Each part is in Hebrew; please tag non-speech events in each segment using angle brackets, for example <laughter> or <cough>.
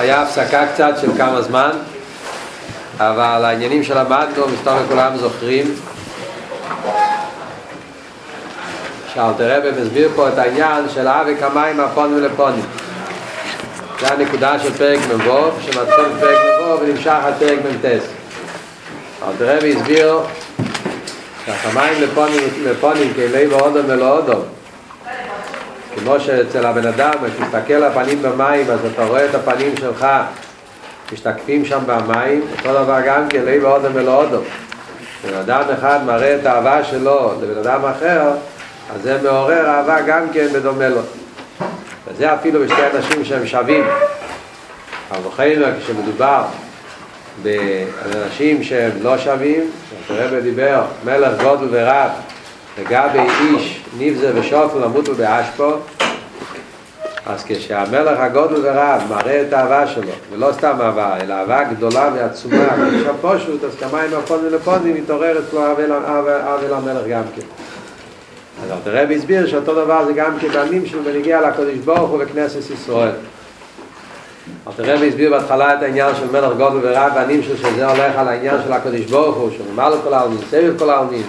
היה הפסקה קצת של כמה זמן, אבל העניינים שלמדנו, מסתום לכולם זוכרים. שאלתר רבי מסביר פה את העניין של אבק המים הפונים ולפונים. זה הנקודה של פרק מ"ו, שמתחיל פרק מ"ו ונמשך עד פרק מ"ט. אלתר רבי הסביר שהחמיים לפונים לפונים כאלי ואודום ולא אודום כמו שאצל הבן אדם, כשתסתכל הפנים במים, אז אתה רואה את הפנים שלך משתקפים שם במים, אותו דבר גם כן, לב אודם ולא אודום. בן אדם אחד מראה את האהבה שלו לבן אדם אחר, אז זה מעורר אהבה גם כן בדומה לו. וזה אפילו בשתי אנשים שהם שווים. אבל בכל כשמדובר באנשים שהם לא שווים, הרב דיבר, מלך גודל ורב, לגבי איש נבזה ושופל למותו באשפו אז כשהמלך הגודל ורב מראה את האהבה שלו ולא סתם אהבה, אלא אהבה גדולה ועצומה איש הפושוט, אז כמים הפונים ולפונים מתעורר אצלו אהבה למלך גם כן אז הרב הסביר שאותו דבר זה גם כבנים שלו ונגיע לקודש ברוך הוא וכנסת ישראל הרב הסביר בהתחלה את העניין של מלך גודל ורב בנים שלו שזה הולך על העניין של הקודש ברוך הוא שממלא כל העלמין, סבב כל העלמין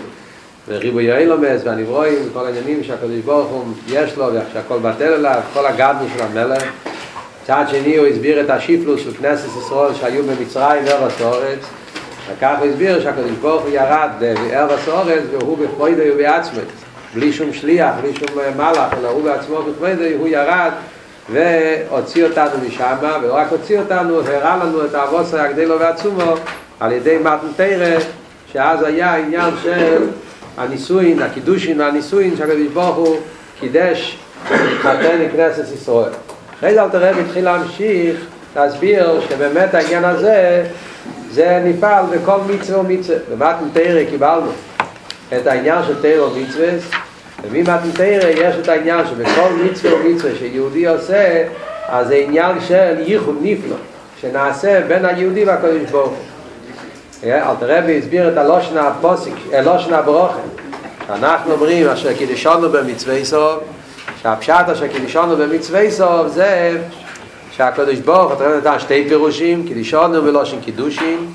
וריבו יאילומס והנברואים וכל העניינים שהקדוש ברוך הוא יש לו ושהכל בטל אליו, כל הגדנו של המלך צד שני הוא הסביר את השיפלוס של כנסת ישראל שהיו במצרים וארץ אורץ וכך הוא הסביר שהקדוש ברוך הוא ירד בארץ אורץ והוא בפרוידו ובעצמת בלי שום שליח, בלי שום מלאך אלא הוא בעצמו בפרוידו הוא ירד והוציא אותנו משם ורק הוציא אותנו והראה לנו את האבוסה הגדלו ועצומו על ידי מתנתרא שאז היה עניין של הנישואין, הקידושין והנישואין שהקדוש ברוך הוא קידש להתחתן לכנסת ישראל. אחרי זה אלתר רבי התחיל להמשיך להסביר שבאמת העניין הזה זה נפעל בכל מצווה ומצווה. במתן תרא קיבלנו את העניין של תרא ומצווה וממתן תרא יש את העניין שבכל מצווה ומצווה שיהודי עושה אז זה עניין של ייחוד נפלא שנעשה בין היהודי והקדוש ברוך הוא. אלתר רבי הסביר את הלושנה הפוסיק, הלושנה הברוכה. אנחנו אומרים אשר קידישונו במצווי סוף, שהפשט אשר קידישונו במצווי סוף זה שהקדוש ברוך הוא נתן שתי פירושים, קידישונו ולושן קידושין,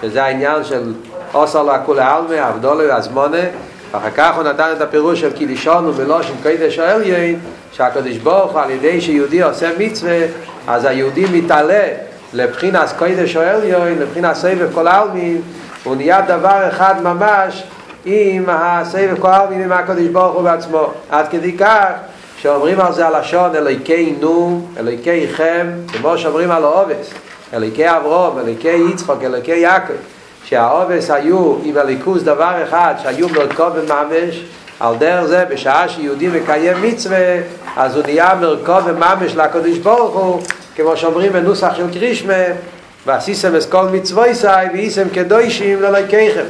שזה העניין של אוסר לכולי עלמי, אבדולו ואזמונה, ואחר כך הוא נתן את הפירוש של קידישונו ולושן קדש העליין, שהקדוש ברוך הוא על ידי שיהודי עושה מצווה, אז היהודי מתעלה לבחינס קוידש או עליון, לבחינס סבב כל העלמין, הוא נהיה דבר אחד ממש עם הסבב כל העלמין עם הקדוש ברוך הוא בעצמו. עד כדי כך שאומרים על זה הלשון אלוהיקי נו, אלוהיקי חם, כמו שאומרים על העובס, אלוהיקי אברום, אלוהיקי יצחוק, אלוהיקי יעקב, שהעובס היו עם הליכוז דבר אחד, שהיו מרכוב וממש, על דרך זה בשעה שיהודי מקיים מצווה, אז הוא נהיה מרכוב וממש לקדוש ברוך הוא, כמו שאומרים בנוסח של קרישמה, ועשיסם את כל מצווי ואיסם כדוישים לליקייכם.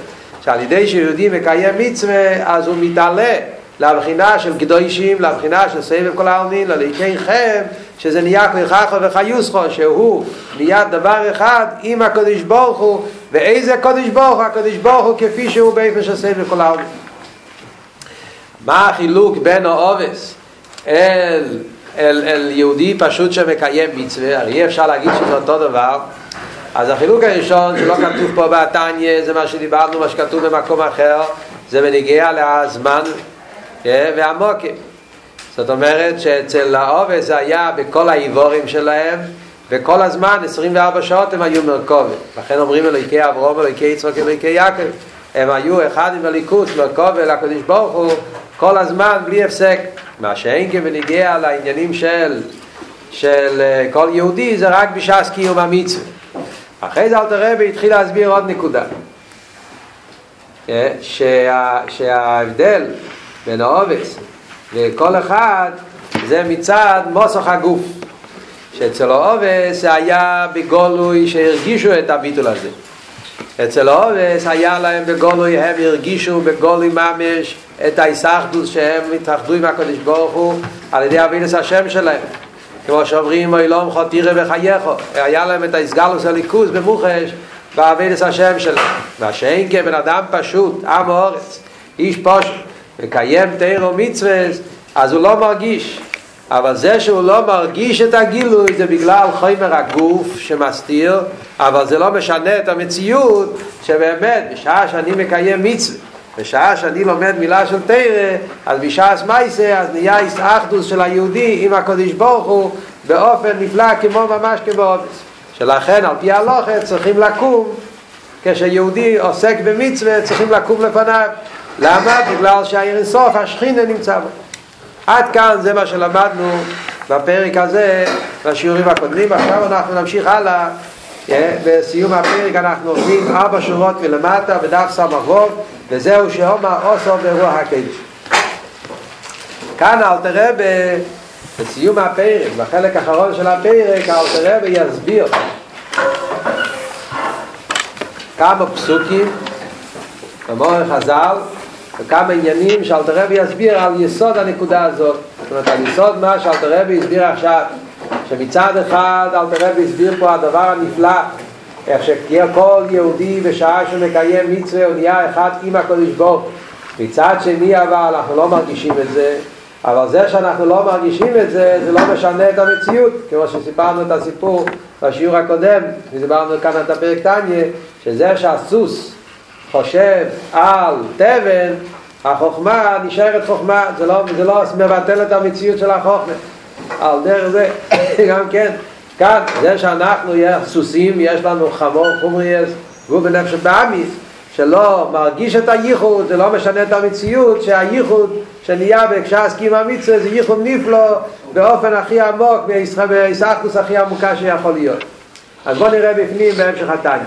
שעל ידי שיהודי מקיים מצווה, אז הוא מתעלה לבחינה של קדוישים, לבחינה של סבב כל העלמין, לליקייכם, שזה נהיה כוחך וחיוסכו, שהוא נהיה דבר אחד עם הקדוש ברוך הוא, ואיזה קדוש ברוך הוא? הקדוש ברוך הוא כפי שהוא באיפה של סבב כל העלמין. מה החילוק בין העובס אל אל, אל יהודי פשוט שמקיים מצווה, הרי אי אפשר להגיד שזה אותו דבר. אז החילוק הראשון שלא כתוב פה בתניא, זה מה שדיברנו, מה שכתוב במקום אחר, זה בנגיע לזמן והמוקים. זאת אומרת שאצל העובד זה היה בכל האיבורים שלהם, וכל הזמן, 24 שעות הם היו מרכובת. לכן אומרים אלוהיקי אברום, אלוהיקי יצחוק, אלוהיקי יעקב. הם היו אחד עם הליכוס, מרכובת לקדוש ברוך הוא, כל הזמן בלי הפסק. מה שאין כבנגיע לעניינים של, של כל יהודי זה רק בשעס קיום המצווה. אחרי זה אלתר רבי התחיל להסביר עוד נקודה. שה, שההבדל בין העובס וכל אחד זה מצד מוסך הגוף. שאצל העובס היה בגולוי שהרגישו את הביטול הזה. אצל העובס היה להם בגולוי, הם הרגישו בגולוי ממש את ההיסחדות שהם התאחדו עם הקדוש ברוך הוא על ידי אבינס השם שלהם. כמו שאומרים אילום חותירה בחייךו היה להם את ההסגלוס הליכוז במוחש באבינס השם שלהם והשאין כבן אדם פשוט, עם האורץ איש פשוט, מקיים תירו מצווה אז הוא לא מרגיש. אבל זה שהוא לא מרגיש את הגילוי זה בגלל חומר הגוף שמסתיר, אבל זה לא משנה את המציאות שבאמת בשעה שאני מקיים מצווה, בשעה שאני לומד מילה של תרא, אז בשעה סמייסה אז נהיה אחדוס של היהודי עם הקודש ברוך הוא באופן נפלא כמו ממש כמו אובס. שלכן על פי הלוכת צריכים לקום, כשיהודי עוסק במצווה צריכים לקום לפניו. למה? בגלל שהעיר אינסוף, השכינה נמצא בו. עד כאן זה מה שלמדנו בפרק הזה, בשיעורים הקודמים. עכשיו אנחנו נמשיך הלאה. בסיום הפרק אנחנו עובדים ארבע שורות מלמטה בדף סמ"ו וזהו שאומר אוסו ברוח הקדש. כאן אלתר רבי בסיום הפרק, בחלק האחרון של הפרק, אלתר רבי יסביר כמה פסוקים במור חז"ל וכמה עניינים שאלתר רבי יסביר על יסוד הנקודה הזאת זאת אומרת על יסוד מה שאלתר רבי הסביר עכשיו שמצד אחד אלתר רבי הסביר פה הדבר הנפלא איך שכל יהודי בשעה שמקיים מצווה הוא נהיה אחד עם הקודש בו מצד שני אבל אנחנו לא מרגישים את זה אבל זה שאנחנו לא מרגישים את זה, זה לא משנה את המציאות. כמו שסיפרנו את הסיפור בשיעור הקודם ודיברנו כאן את הפרק תניה שזה שהסוס חושב על תבן החוכמה נשארת חוכמה. זה לא, זה לא מבטל את המציאות של החוכמה על דרך זה <coughs> גם כן כאן זה שאנחנו סוסים יש לנו חמור חומריאס והוא בנפש באמיס שלא מרגיש את הייחוד, זה לא משנה את המציאות שהייחוד שנהיה בקשס קימה המצווה זה ייחוד נפלא באופן הכי עמוק בהיסחקוס הכי עמוקה שיכול להיות. אז בואו נראה בפנים בהמשך התניא.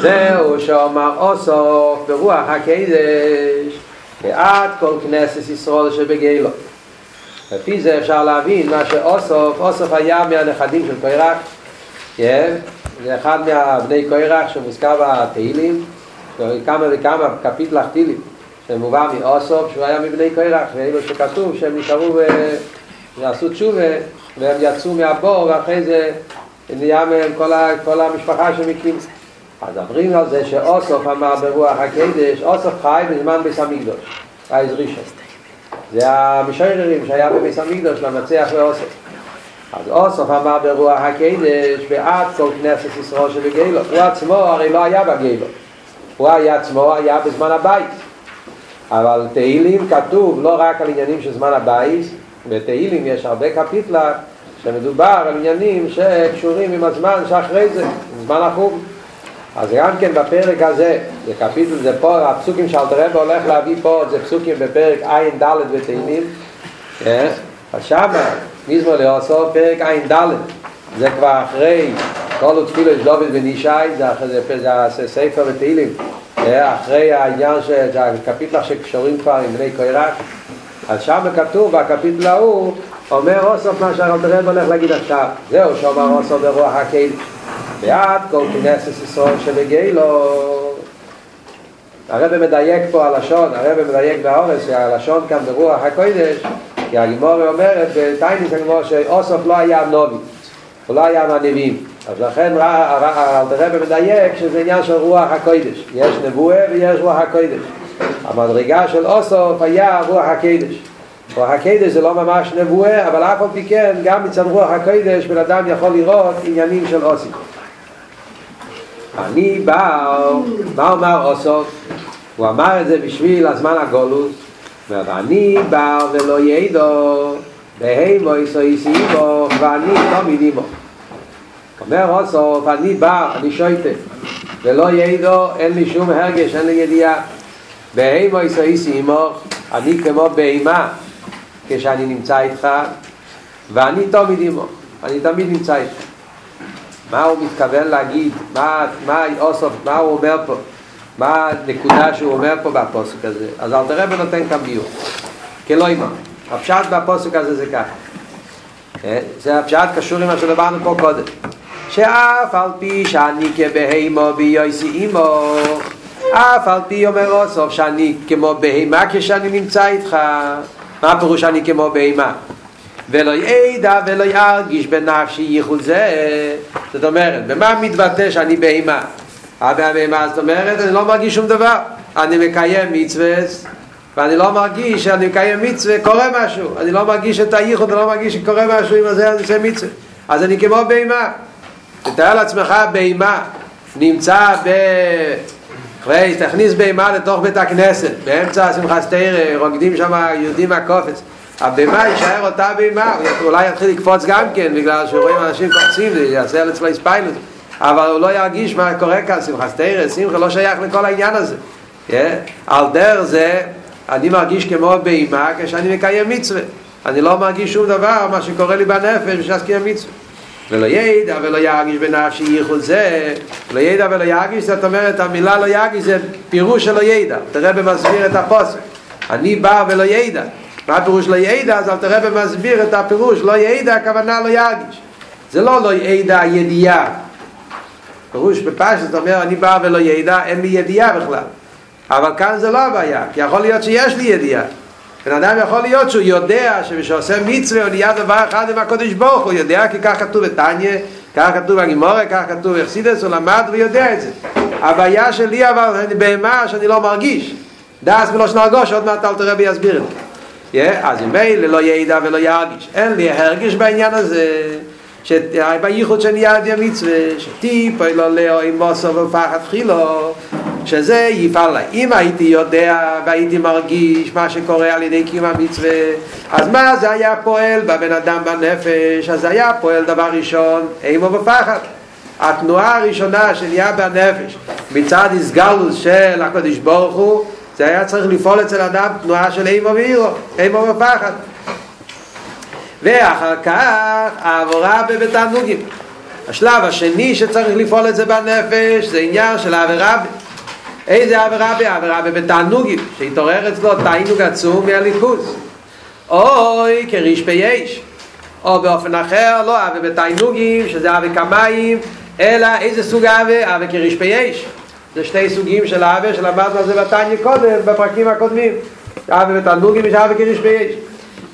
זהו שאומר אוסוף ברוח הקדש ועד כל כנסת ישראל שבגילו לפי זה אפשר להבין מה שאוסוף, אוסוף היה מהנכדים של קוירח? זה אחד מהבני קוירח שמוזכר בתהילים כמה וכמה קפיטלח תהילים שמובא מאוסוף שהוא היה מבני קוירח ואילו שכתוב שהם נשארו ועשו תשובה והם יצאו מהבור ואחרי זה נהיה מהם כל, כל המשפחה שמקים אז אומרים על זה שאוסוף אמר ברוח הקדש, אוסוף חי בזמן רייז ראשון. זה המשוררים שהיה בביס המקדוש למצח ואוסוף. אז אוסוף אמר ברוח הקדש בעד כל כנסת ישראל שבגילו. הוא עצמו הרי לא היה בגילו. הוא היה עצמו היה בזמן הבית. אבל תהילים כתוב לא רק על עניינים של זמן הבית, בתהילים יש הרבה קפיטלה שמדובר על עניינים שקשורים עם הזמן שאחרי זה, זמן החום. אז גם כן בפרק הזה, זה קפיטל, זה פה, הפסוקים שאלתר רב הולך להביא פה, זה פסוקים בפרק עין ד' בתהילים, אז שמה, מזמור לאוסו, פרק עין ד', זה כבר אחרי כל התפילו יש דוד ונישי, זה, אחרי, זה, זה ספר בתהילים, אחרי העניין של הקפיטל שקשורים כבר עם בני קוירק, אז שם כתוב בקפיטל ההוא, אומר אוסוף מה שהרב הולך להגיד עכשיו, זהו שאומר אוסוף ברוח הקהיל. ועד כל כנסת ישראל שבגילו. הרב מדייק פה הלשון, הרב מדייק באורס שהלשון כאן ברוח הקודש כי הגימור אומרת בטיינס הגימור שאוסוף לא היה נובי הוא לא היה מהנביאים. אז לכן הרב מדייק שזה עניין של רוח הקודש. יש נבואה ויש רוח הקודש. המדרגה של אוסוף היה רוח הקודש. רוח הקודש זה לא ממש נבואה אבל אף על פי כן גם מצד רוח הקודש בן אדם יכול לראות עניינים של אוסוף אני בא, מה אומר אוסוף? הוא אמר את זה בשביל הזמן הגולוס. אומר, אני בא ולא ידו בהימו איסו איסי אימו ואני תמיד אימו אומר אוסוף, אני בא, אני שויטה ולא ידו, אין לי שום הרגש, אין לי ידיעה. בהימו איסו איסי אני כמו בהימה כשאני נמצא איתך ואני תמיד אימו אני תמיד נמצא איתך מה הוא מתכוון להגיד, מה, מה, אוסוף, מה הוא אומר פה, מה הנקודה שהוא אומר פה בפוסק הזה. אז אל תראה ונותן כאן ביור. כלא אימא. הפשט בפוסק הזה זה ככה. זה הפשט קשור עם מה שדברנו פה קודם. שאף על פי שאני כבהימו ביוסי אימו, אף על פי אומר אוסוף שאני כמו בהימה כשאני נמצא איתך. מה הפירוש שאני כמו בהימה? ולא ידע ולא ירגיש בנפשי ייחוד זה זאת אומרת, במה מתבטא שאני בהימה? הבהמה זאת אומרת, אני לא מרגיש שום דבר אני מקיים מצווה ואני לא מרגיש שאני מקיים מצווה, קורה משהו. אני לא מרגיש את הייחוד, אני לא מרגיש שקורה משהו עם הזה, אני עושה מצווה. אז אני כמו בהמה. תתאר לעצמך בהמה נמצא ב... תכניס בהמה לתוך בית הכנסת, באמצע שמחת תרא, רוקדים שם יהודים מהקופץ. הבהמה יישאר אותה בהמה, הוא אולי יתחיל לקפוץ גם כן, בגלל שרואים אנשים קופצים, זה יעשה על אצלו ספיילוס. אבל הוא לא ירגיש מה קורה כאן, שמחת תרא, שמחה לא שייך לכל העניין הזה. Yeah. על דרך זה, אני מרגיש כמו בהמה כשאני מקיים מצווה. אני לא מרגיש שום דבר, מה שקורה לי בנפש, כשאסכים מצווה. ולא ידע ולא ירגיש בנפשי ייחוד זה לא ידע ולא ירגיש זאת אומרת המילה לא ירגיש זה פירוש של לא ידע תראה במסביר את הפוסק אני בא ולא ידע מה הפירוש לא ידע אז תראה במסביר את הפירוש לא ידע הכוונה לא ירגיש. זה לא לא ידע ידיעה פירוש בפשט זאת אומרת אני בא ולא ידע אין לי ידיעה בכלל. אבל כאן זה לא הבעיה כי יכול להיות שיש לי ידיעה. בן אדם יכול להיות שהוא יודע שמשעושה מצווה הוא נהיה דבר אחד עם הקודש ברוך הוא יודע כי כך כתוב בתניא כך כתוב בגימורה, כך כתוב אכסידס הוא למד ויודע את זה. הבעיה שלי אבל בהמה שאני לא מרגיש. דאס ולא שנרגוש עוד מעט אל תראה בי יסביר את זה אז אם מילא לא ידע ולא ירגיש אין לי הרגיש בעניין הזה שבייחוד שנהיה עד המצווה שטיפ לא לאו עם מוסו ופחד חילו שזה יפעל לה. אם הייתי יודע והייתי מרגיש מה שקורה על ידי קיום המצווה, אז מה זה היה פועל בבן אדם בנפש? אז היה פועל דבר ראשון, אימו ופחד. התנועה הראשונה שנהיה בנפש מצד הסגלוס של הקדוש ברוך הוא, זה היה צריך לפעול אצל אדם תנועה של אימו ואירו, אימו ופחד. ואחר כך העבורה בבתענוגים. השלב השני שצריך לפעול את זה בנפש זה עניין של העבירה איזה עבירה בי? עבירה בתענוגים, שהתעורר אצלו תענוג עצום מהליכוז. אוי, כריש פייש. או באופן אחר, לא אבי בתענוגים, שזה אבי כמיים, אלא איזה סוג אבי? אבי כריש פייש. זה שתי סוגים של אבי, שלמדנו על זה בתניא קודם, בפרקים הקודמים. אבי בתענוגים יש אבי כריש פייש.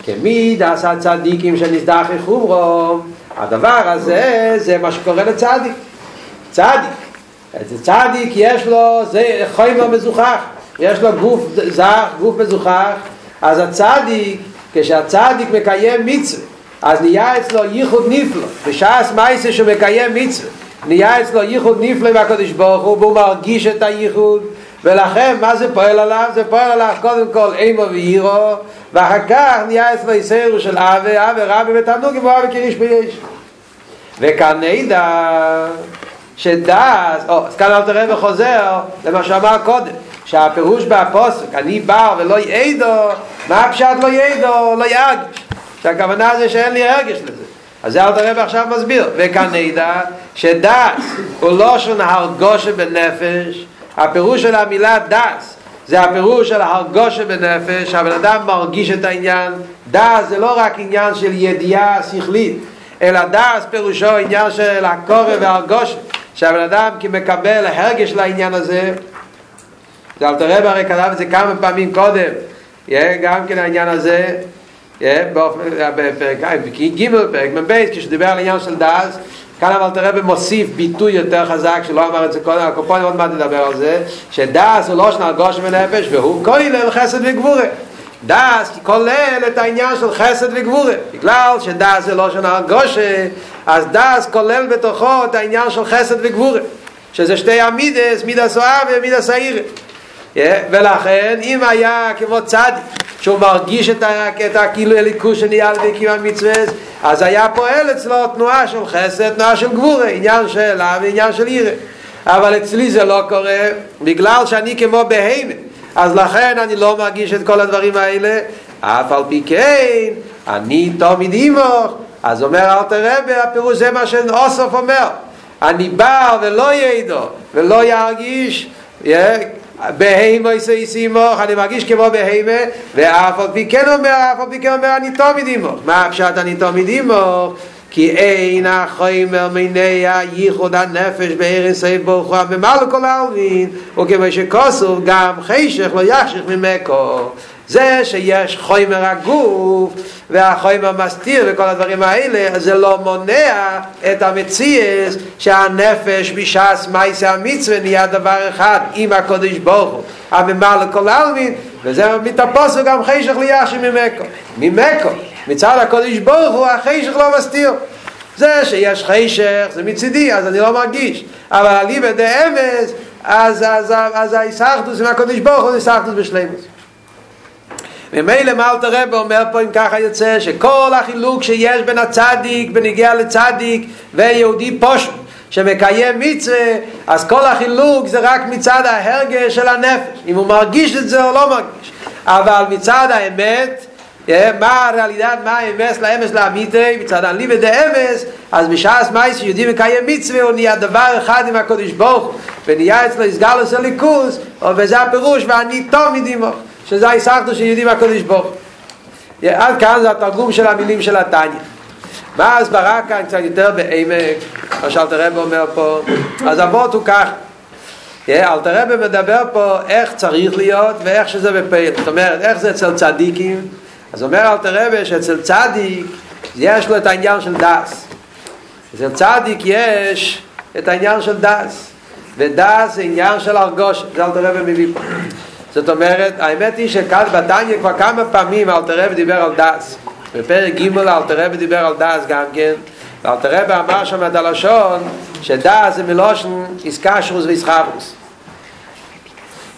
כמיד עשה צדיקים שנסדח חומרו, הדבר הזה זה מה שקורה לצדיק. צדיק. זה צדיק יש לו, זה חיימר מזוכח, יש לו גוף זך, גוף מזוכח, אז הצדיק, כשהצדיק מקיים מצווה, אז נהיה אצלו ייחוד נפלא, בשעס מייסה שהוא מקיים מצווה, נהיה אצלו ייחוד נפלא עם הקדוש ברוך הוא, והוא מרגיש את הייחוד, ולכן מה זה פועל עליו? זה פועל עליו קודם כל אימו ואירו, ואחר כך נהיה אצלו יסיירו של אבי, אבי רבי ותענוגים, ואבי כריש ביש. וכאן נדע שדס, או, אז כאן אל תראה וחוזר למה שאמר קודם, שהפירוש בהפוסק, אני בר ולא יעדו, מה הפשט לא יעדו, לא ירגיש, שהכוונה זה שאין לי הרגש לזה. אז זה אל תראה ועכשיו מסביר, וכאן נדע שדס הוא לא של הרגושה בנפש, הפירוש של המילה דס זה הפירוש של הרגושה בנפש, הבן אדם מרגיש את העניין, דס זה לא רק עניין של ידיעה שכלית, אלא דס פירושו עניין של הקורא והרגושה שהבן אדם כי מקבל הרגש לעניין הזה. זה אל תראה הרי כתב את זה כמה פעמים קודם. גם כן העניין הזה בפרק ג' פרק מ"ב כשדיבר על העניין של דאז כאן אבל תראה במוסיף ביטוי יותר חזק שלא אמר את זה קודם הקופונים עוד מעט נדבר על זה שדאז הוא לא שנה גוש ונפש והוא כולל חסד וגבורה. דאס כולל את העניין של חסד וגבורה. בגלל שדאס זה לא שנה גושה אז דאס כולל בתוכו את העניין של חסד וגבורה שזה שתי המידס, מידס אוהב ומידס העיר ולכן אם היה כמו צדיק שהוא מרגיש את, הכאילו הליכוש שנהיה על ידי קיום אז היה פועל אצלו תנועה של חסד, תנועה של גבורה עניין של ועניין של עיר אבל אצלי זה לא קורה בגלל שאני כמו בהימן. אז לכן אני לא מרגיש את כל הדברים האלה. אף על פי כן אני תמיד אימוך. אז אומר אל תראה הפירוש זה מה שאוסוף אומר. אני בא ולא ידעו ולא ירגיש בהימו יסייסי מוך אני מרגיש כמו בהימה ואף על פי כן אומר אף על פי כן אומר אני תמיד אימוך מה הפשט אני תמיד אימוך כי אין החומר מניע ייחוד הנפש בארץ אי ברוך הוא במעל כל העלמין וכמו שכוסוף גם חשך לא יחשך ממקו זה שיש חומר הגוף והחומר מסתיר וכל הדברים האלה זה לא מונע את המציאס שהנפש בשעס מייסה המצווה נהיה דבר אחד עם הקודש ברוך הוא הממעל כל העלמין וזה מתפוס גם חשך ליחשי ממקו. ממקו. מצד הקודש ברוך הוא החשך לא מסתיר. זה שיש חשך, זה מצידי, אז אני לא מרגיש. אבל אליבא דאמס, אז, אז, אז ההיסחטוס עם הקודש ברוך הוא זה היסחטוס בשלימוס. ממילא מה אלתר רב אומר פה אם ככה יוצא שכל החילוק שיש בין הצדיק בנגיע לצדיק ויהודי פושט שמקיים מצווה אז כל החילוק זה רק מצד ההרגש של הנפש. אם הוא מרגיש את זה או לא מרגיש. אבל מצד האמת מה הריאלידד, מה האמס לאמס לאמיתי, מצד הליבה דאמס, אז בשעס מייס שיהודי מקיים מצווה הוא נהיה דבר אחד עם הקודש ברוך ונהיה אצלו הסגלוס הליכוס, וזה הפירוש ואני תמיד עמו, שזה היסחתו של יהודי מהקודש ברוך. עד כאן זה התרגום של המילים של התניא. מה ההסברה כאן קצת יותר בעמק, מה שאלתר רב אומר פה, אז אבות הוא כך אלתר רב מדבר פה איך צריך להיות ואיך שזה בפעיל, זאת אומרת איך זה אצל צדיקים? אז אומר אל תרבה שאצל צדיק יש לו את העניין של דס אצל צדיק יש את העניין של דס ודס זה עניין של הרגוש. זה אל תרבה מביא פה זאת אומרת האמת היא שכאן בתניה כבר כמה פעמים אל תרבה דיבר על דס בפרק ג' אל תרבה דיבר על דס גם כן. ואל תרבה אמר שם את הלשון שדס זה מלושן איסקשרוס ואיסחברוס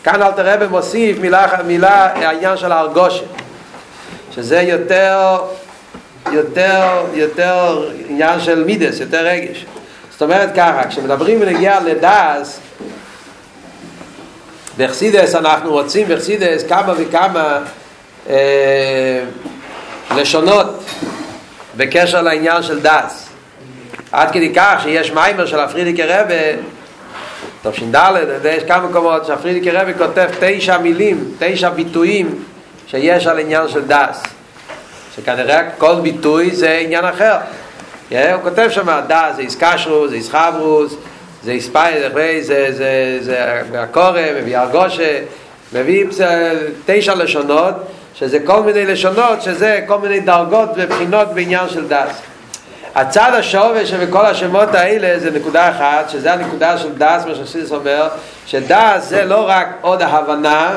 כאן אל תרבה מוסיף מילה, מילה העניין של הרגושת שזה יותר, יותר, יותר עניין של מידס, יותר רגש. זאת אומרת ככה, כשמדברים בנגיע לדס, בחסידות אנחנו מוצאים בחסידות כמה וכמה אה, לשונות בקשר לעניין של דעת. עד כדי כך שיש מאמר של הפרידיקער רבי, תש"ד, ויש כמה מקומות שהפרידיקער רבי כותב תשע מילים, תשע ביטויים שיש על עניין של דעת שכנראה כל ביטוי זה עניין אחר הוא כותב שם דעת זה התקשרות, זה התחברות זה איספאי, זה זה, זה, זה הקורא, מביא הרגושה מביא תשע לשונות שזה כל מיני לשונות שזה כל מיני דרגות ובחינות בעניין של דס הצד השווה שבכל השמות האלה זה נקודה אחת שזה הנקודה של דס מה שסיס אומר שדס זה לא רק עוד ההבנה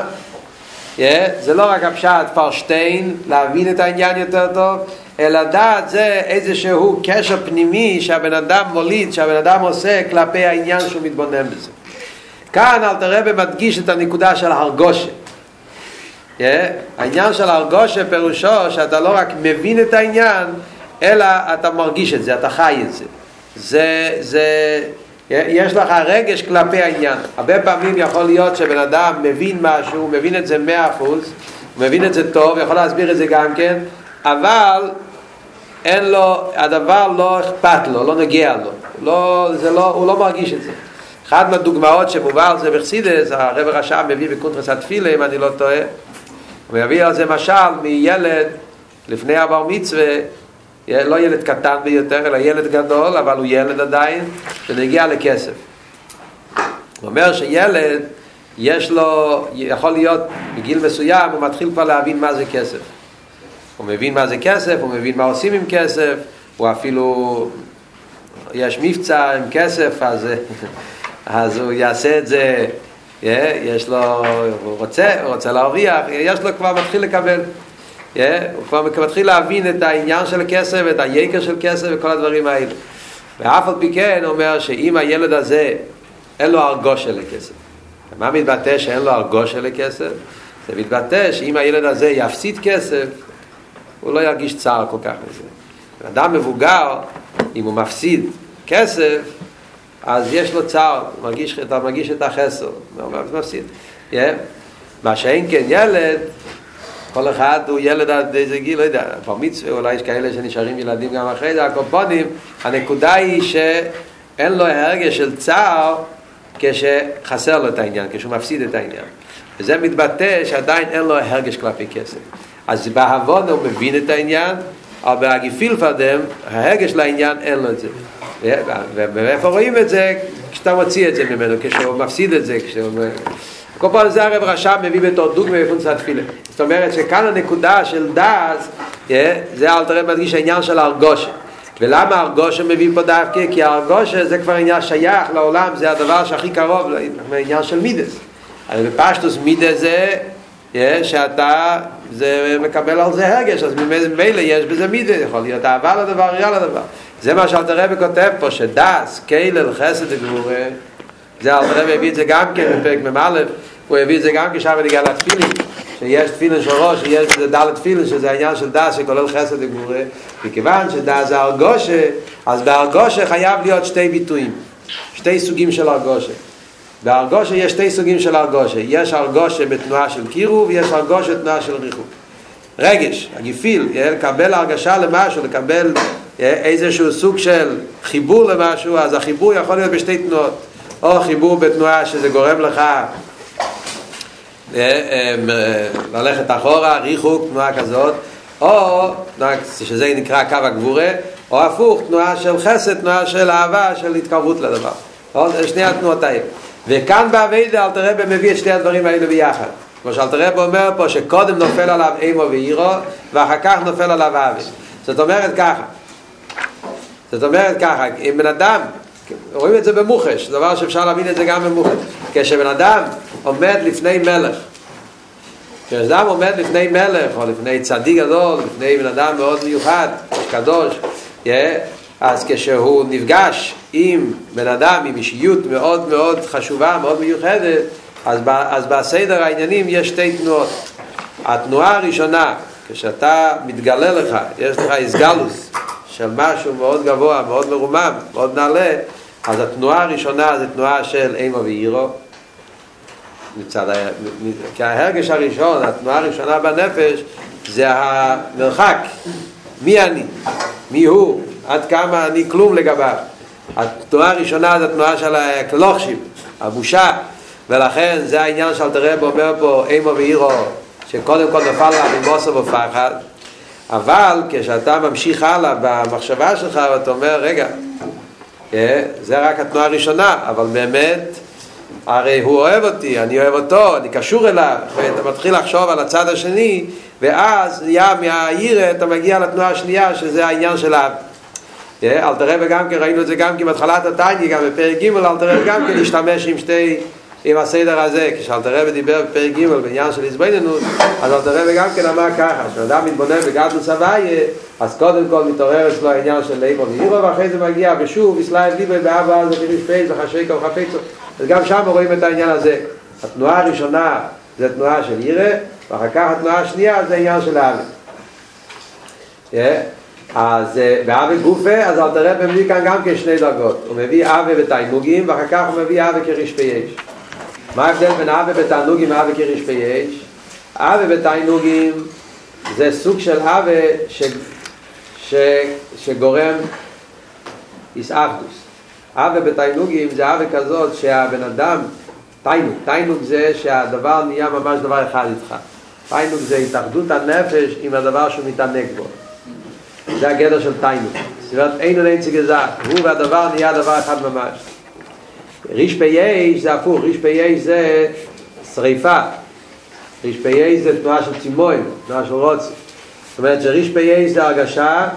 זה לא רק הפשט פרשטיין, להבין את העניין יותר טוב, אלא דעת זה איזשהו קשר פנימי שהבן אדם מוליד, שהבן אדם עושה כלפי העניין שהוא מתבונן בזה. כאן אל תראה במדגיש את הנקודה של הרגושה. Yeah, העניין של הרגושה פירושו שאתה לא רק מבין את העניין, אלא אתה מרגיש את זה, אתה חי את זה. זה, זה, יש לך רגש כלפי העניין. הרבה פעמים יכול להיות שבן אדם מבין משהו, מבין את זה מאה אחוז, מבין את זה טוב, יכול להסביר את זה גם כן, אבל אין לו, הדבר לא אכפת לו, לא נגיע לו, לא, זה לא, הוא לא מרגיש את זה. אחת מהדוגמאות שמובא על זה בחסידס, הרב הרשם מביא בקונטרס התפילה, אם אני לא טועה, הוא מביא על זה משל מילד לפני הבר מצווה, לא ילד קטן ביותר, אלא ילד גדול, אבל הוא ילד עדיין, שנגיע לכסף. הוא אומר שילד, יש לו, יכול להיות בגיל מסוים, הוא מתחיל כבר להבין מה זה כסף. הוא מבין מה זה כסף, הוא מבין מה עושים עם כסף, הוא אפילו, יש מבצע עם כסף, אז, <laughs> אז הוא יעשה את זה, יש לו, הוא רוצה, הוא רוצה להרוויח, יש לו כבר מתחיל לקבל. Yeah, הוא כבר מתחיל להבין את העניין של הכסף, את היקר של כסף וכל הדברים האלה. ואף על פי כן אומר שאם הילד הזה אין לו הרגוש של הכסף. מה מתבטא שאין לו הרגוש של הכסף? זה מתבטא שאם הילד הזה יפסיד כסף, הוא לא ירגיש צער כל כך מזה. אדם מבוגר, אם הוא מפסיד כסף, אז יש לו צער, מרגיש, אתה מרגיש את החסר, הוא מפסיד. Yeah. מה שאין כן ילד, כל אחד הוא ילד עד איזה גיל, לא יודע, כבר מצווה, אולי יש כאלה שנשארים ילדים גם אחרי זה, הקופונים, הנקודה היא שאין לו הרגש של צער כשחסר לו את העניין, כשהוא מפסיד את העניין. וזה מתבטא שעדיין אין לו הרגש כלפי כסף. אז בהבון הוא מבין את העניין, אבל בהגיפיל פדם, ההרגש לעניין אין לו את זה. ואיפה רואים את זה? כשאתה מוציא את זה ממנו, כשהוא מפסיד את זה, כשהוא... כל פעם זה הרב רשם מביא בתור דוגמא בפונצת תפילה. זאת אומרת שכאן הנקודה של דאז, זה אל תראה מדגיש העניין של הרגושה. ולמה הרגושה מביא פה דווקא? כי הרגושה זה כבר עניין שייך לעולם, זה הדבר שהכי קרוב לעניין של מידס. אבל בפשטוס מידס זה שאתה זה מקבל על זה הרגש, אז ממילא יש בזה מידה, יכול להיות אהבה לדבר, יראה לדבר. זה מה שאלתר רבי כותב פה, שדס, קיילל, חסד וגבורה, זה אלתר רבי הביא את זה גם כן בפרק מ"א, הוא הביא את זה גם כשם בניגע לתפילין, שיש תפילין של ראש, יש בזה דלת תפילין, שזה העניין של דס שכולל חסד וגבורה, מכיוון שדס זה הרגושה, אז בהרגושה חייב להיות שתי ביטויים, שתי סוגים של הרגושה. בהרגושה יש שתי סוגים של הרגושה, יש הרגושה בתנועה של קירוב ויש הרגושה בתנועה של ריחוק. רגש, הגיפיל, לקבל הרגשה למשהו, לקבל איזשהו סוג של חיבור למשהו, אז החיבור יכול להיות בשתי תנועות. או חיבור בתנועה שזה גורם לך ללכת אחורה, ריחוק, תנועה כזאת, או שזה נקרא קו הגבורה, או הפוך, תנועה של חסד, תנועה של אהבה, של התקרבות לדבר. שני התנועות האלה. וכאן באביידה אלתר רבי מביא את שני הדברים האלה ביחד. כמו שאלתר רבי אומר פה שקודם נופל עליו אימו ואירו ואחר כך נופל עליו אבי. זאת אומרת ככה. זאת אומרת ככה, אם בן אדם, רואים את זה במוחש, דבר שאפשר להבין את זה גם במוחש. כשבן אדם עומד לפני מלך, כשבן אדם עומד לפני מלך או לפני צדיק גדול, לפני בן אדם מאוד מיוחד, קדוש, אז כשהוא נפגש עם בן אדם, עם אישיות מאוד מאוד חשובה, מאוד מיוחדת, אז, אז בסדר העניינים יש שתי תנועות. התנועה הראשונה, כשאתה מתגלה לך, יש לך איסגלוס של משהו מאוד גבוה, מאוד מרומם, מאוד נעלה, אז התנועה הראשונה זה תנועה של אימו ואירו. מצד ה... כי ההרגש הראשון, התנועה הראשונה בנפש, זה המרחק. מי אני? מי הוא? עד כמה אני כלום לגביו. התנועה הראשונה זה התנועה של הקלוחשים, הבושה, ולכן זה העניין שאל תראה בו אומר פה אימו ואירו, שקודם כל נפל לה ממוסר ופחד, אבל כשאתה ממשיך הלאה במחשבה שלך ואתה אומר, רגע, זה רק התנועה הראשונה, אבל באמת, הרי הוא אוהב אותי, אני אוהב אותו, אני קשור אליו, ואתה מתחיל לחשוב על הצד השני, ואז נהיה מהעיר אתה מגיע לתנועה השנייה, שזה העניין של האב. אל תראה וגם כן, ראינו את זה גם כן בהתחלת התניא, גם בפרק ג' אל תראה וגם כן להשתמש עם שתי, עם הסדר הזה, כשאל תראה ודיבר בפרק ג' בעניין של הזבננות, אז אל תראה וגם כן אמר ככה, כשאדם מתבונן בגדלוס הוויה, אז קודם כל מתעורר אצלו העניין של ליבו ואירו, ואחרי זה מגיע ושוב, יסלאי ליבו באבא הזה פיריש פייס וחשקו וחפצו, אז גם שם רואים את העניין הזה. התנועה הראשונה זה תנועה של ירא, ואחר כך התנועה השנייה זה עניין של אבי. אז באבי גופה, אז אל תראה מביא כאן גם כשני דרגות. הוא מביא אבי בתענוגים, ואחר כך הוא מביא אבי כרשפי יש. מה ההבדל בין אבי בתענוגים ואבי כרשפי יש? אבי בתענוגים זה סוג של אבי ש... ש... שגורם איסאחדוס. אבי בתענוגים זה אבי כזאת שהבן אדם, תיינוג, תיינוג זה שהדבר נהיה ממש דבר אחד איתך. תיינוג זה התאחדות הנפש עם הדבר שהוא מתענג בו. זה הגדר של תיינוג. זאת אומרת, אין עוד אין צגזר. הוא והדבר נהיה דבר אחד ממש. ריש פייש זה הפוך, ריש פייש זה שריפה. ריש פייש זה תנועה של צימוין, תנועה של רוצי. זאת אומרת שריש פייש זה הרגשה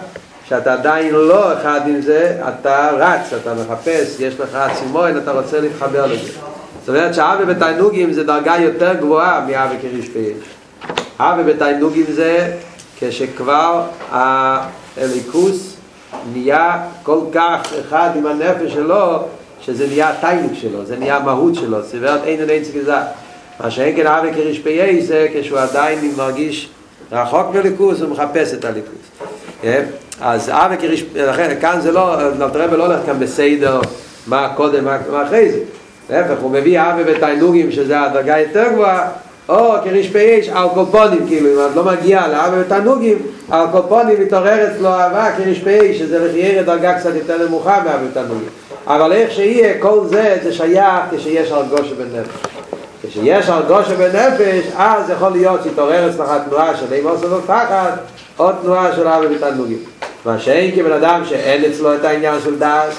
שאתה עדיין לא אחד עם זה, אתה רץ, אתה מחפש, יש לך צימוין, אתה רוצה להתחבר לזה. זאת אומרת שאבי בתיינוגים זה דרגה יותר גבוהה מאבי כריש פייש. אבי בתיינוגים זה כשכבר הליכוס נהיה כל כך אחד עם הנפש שלו, שזה נהיה הטיינוק שלו, זה נהיה המהות שלו, אומרת אין עוד אין סגזה. מה שאין כן אבי פייש זה כשהוא עדיין מרגיש רחוק מליכוס הוא מחפש את הליכוס. אז אבי כריש, לכן כאן זה לא, נלתרבה לא הולך כאן בסדר מה קודם, מה אחרי זה. להפך, הוא מביא אבי בתיינוגים שזה הדרגה יותר גבוהה או כריש על קופונים, כאילו, אם את לא מגיעה לאבא ותענוגים, על קופונים מתעוררת לו אהבה כריש פייש, שזה לחייר דרגה קצת יותר נמוכה מאבא ותענוגים. אבל איך שיהיה, כל זה, זה שייך כשיש הרגושה בנפש. כשיש הרגושה בנפש, אז יכול להיות שהתעורר אצלך תנועה של אימוס ופחד, או תנועה של אבא ותענוגים. מה שאין כבן אדם שאין אצלו את העניין של דעת,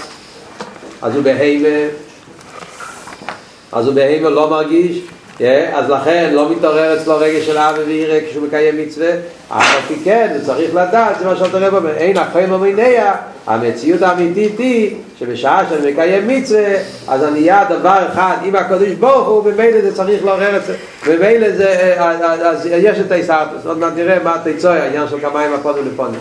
אז הוא בהימה, אז הוא בהימה לא מרגיש, אז לכן לא מתעורר אצלו רגע של אבי וירא כשהוא מקיים מצווה, אף על כן, הוא צריך לדעת, זה מה שאתה רב אומר, אין החיים המיניה, המציאות האמיתית היא שבשעה שאני מקיים מצווה, אז אני אהיה דבר אחד עם הקדוש ברוך הוא, ומילא זה צריך לעורר את זה, ומילא זה, אז יש את ההישרטוס, עוד מעט נראה מה תצוי, העניין של כמיים הפונים לפונים.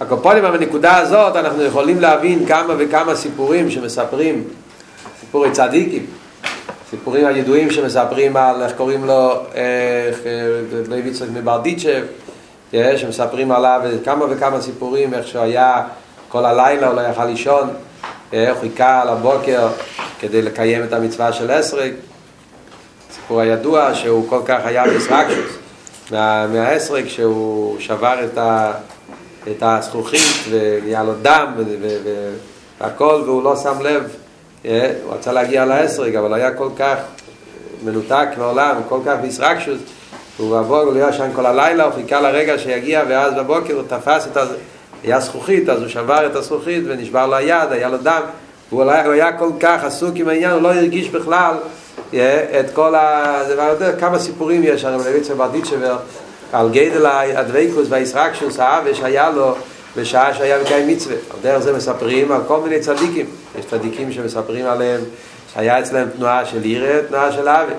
הקופונים בנקודה הזאת אנחנו יכולים להבין כמה וכמה סיפורים שמספרים, סיפורי צדיקים, סיפורים הידועים שמספרים על איך קוראים לו, איך לוי יצחק מברדיצ'ב, שמספרים עליו כמה וכמה סיפורים, איך שהוא היה כל הלילה, הוא לא יכל לישון, איך חיכה על הבוקר כדי לקיים את המצווה של אסרק, סיפור הידוע שהוא כל כך היה בסרקשוס מהאסרק, שהוא שבר את ה... את הזכוכית והיה לו דם והכל והוא לא שם לב. הוא רצה להגיע לעשרג אבל היה כל כך מנותק מהעולם כל כך בישרקשוס הוא בבוקר, הוא היה שם כל הלילה הוא חיכה לרגע שיגיע ואז בבוקר הוא תפס את זה היה זכוכית אז הוא שבר את הזכוכית ונשבר לו היד, היה לו דם. הוא היה, הוא היה כל כך עסוק עם העניין הוא לא הרגיש בכלל את כל ה... כמה סיפורים יש הרי בלוויצה ברדיצ'בר על גדל הדוויקוס והישרקשוס האבא שהיה לו בשעה שהיה מקיים מצווה. על דרך זה מספרים על כל מיני צדיקים. יש צדיקים שמספרים עליהם שהיה אצלם תנועה של עירה, תנועה של אבא.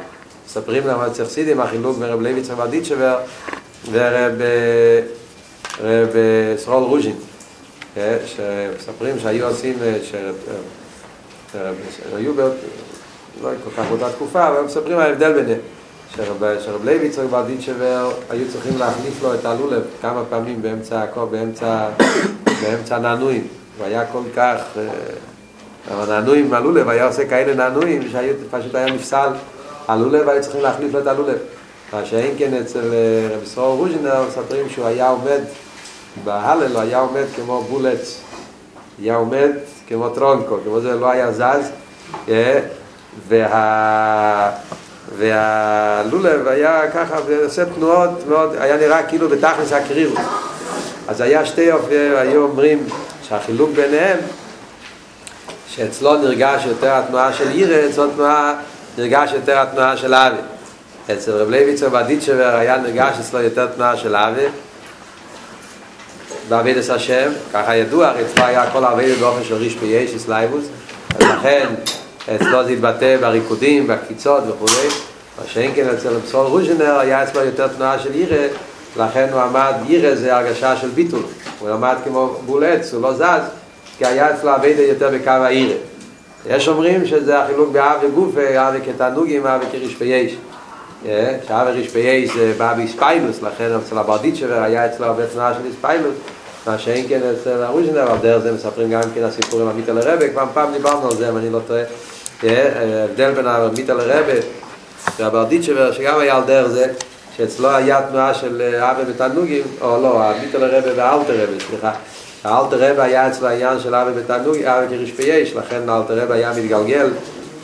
מספרים להם על צחסידים, החילוק ברב לוי צרבה דיצ'בר ורב רב סרול רוז'ין. שמספרים שהיו עושים, שהיו לא כל כך באותה תקופה, אבל מספרים על ההבדל ביניהם. שרב לוי יצחק ברדיצ'בר היו צריכים להחליף לו את הלולב כמה פעמים באמצע הכל, באמצע, באמצע נענועים. הוא היה כל כך... אבל נענועים, הלולב היה עושה כאלה נענועים שפשוט היה נפסל הלולב, היו צריכים להחליף לו את הלולב. מה שאין כן אצל רב ישראל רוז'ינר מספרים שהוא היה עומד בהלל, הוא היה עומד כמו בולץ, היה עומד כמו טרונקו, כמו זה לא היה זז, וה... והלולב היה ככה ועושה תנועות מאוד, היה נראה כאילו בתכלס הקרירות. אז היה שתי אופי, היו אומרים שהחילוק ביניהם, שאצלו נרגש יותר התנועה של עירה, אצלו תנועה, נרגש יותר התנועה של אבי. אצל רב לויצר בדיצ'בר היה נרגש אצלו יותר תנועה של אבי. בעבודת השם, ככה ידוע, אצלו היה כל העבודה באופן של רשפי אש, התלהבות, אז לכן אצלו זה התבטא בריקודים, בקפיצות וכו'. מה שאין כן אצל רוז'ינר היה אצלו יותר תנועה של יראה, לכן הוא עמד, יראה זה הרגשה של ביטול. הוא עמד כמו בול עץ, הוא לא זז, כי היה אצלו העבודה יותר בקו היראה. יש אומרים שזה החילוק באהבה גופא, אהבה בתענוגים, אהבה כרשפי אש. שאהבה כרשפי אש זה בא בהתפעלות, לכן אצל הברדיצ'בר היה אצלו הרבה תנועה של התפעלות. מה שאין כן אצל הרוז'נר, אבל דרך זה מספרים גם כן הסיפורים המיטה לרבה, כבר פעם דיברנו על זה, אם אני לא טועה. ההבדל בין המיטה לרבה, והברדיצ'בר שגם היה על דרך זה, שאצלו היה תנועה של אבא בתענוגים, או לא, המיטה לרבה ואלתר רבה, סליחה. האלתר רבה היה אצלו העניין של אבא בתענוגים, אבא כריש פייש, לכן האלתר רבה היה מתגלגל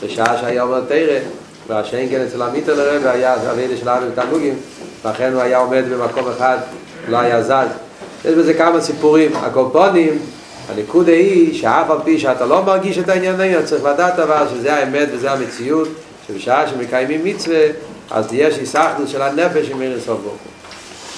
בשעה שהיה אומר תרא, והשאין כן אצל המיטה לרבה היה הווידה של אבא בתענוגים, לכן הוא היה עומד במקום אחד, לא היה זז. יש בזה כמה סיפורים. הקופונים, הנקודה היא שאף על פי שאתה לא מרגיש את העניינים, צריך לדעת אבל שזה האמת וזה המציאות, שבשעה שמקיימים מצווה, אז יש היסחדות של הנפש עם מירי סוף ברוך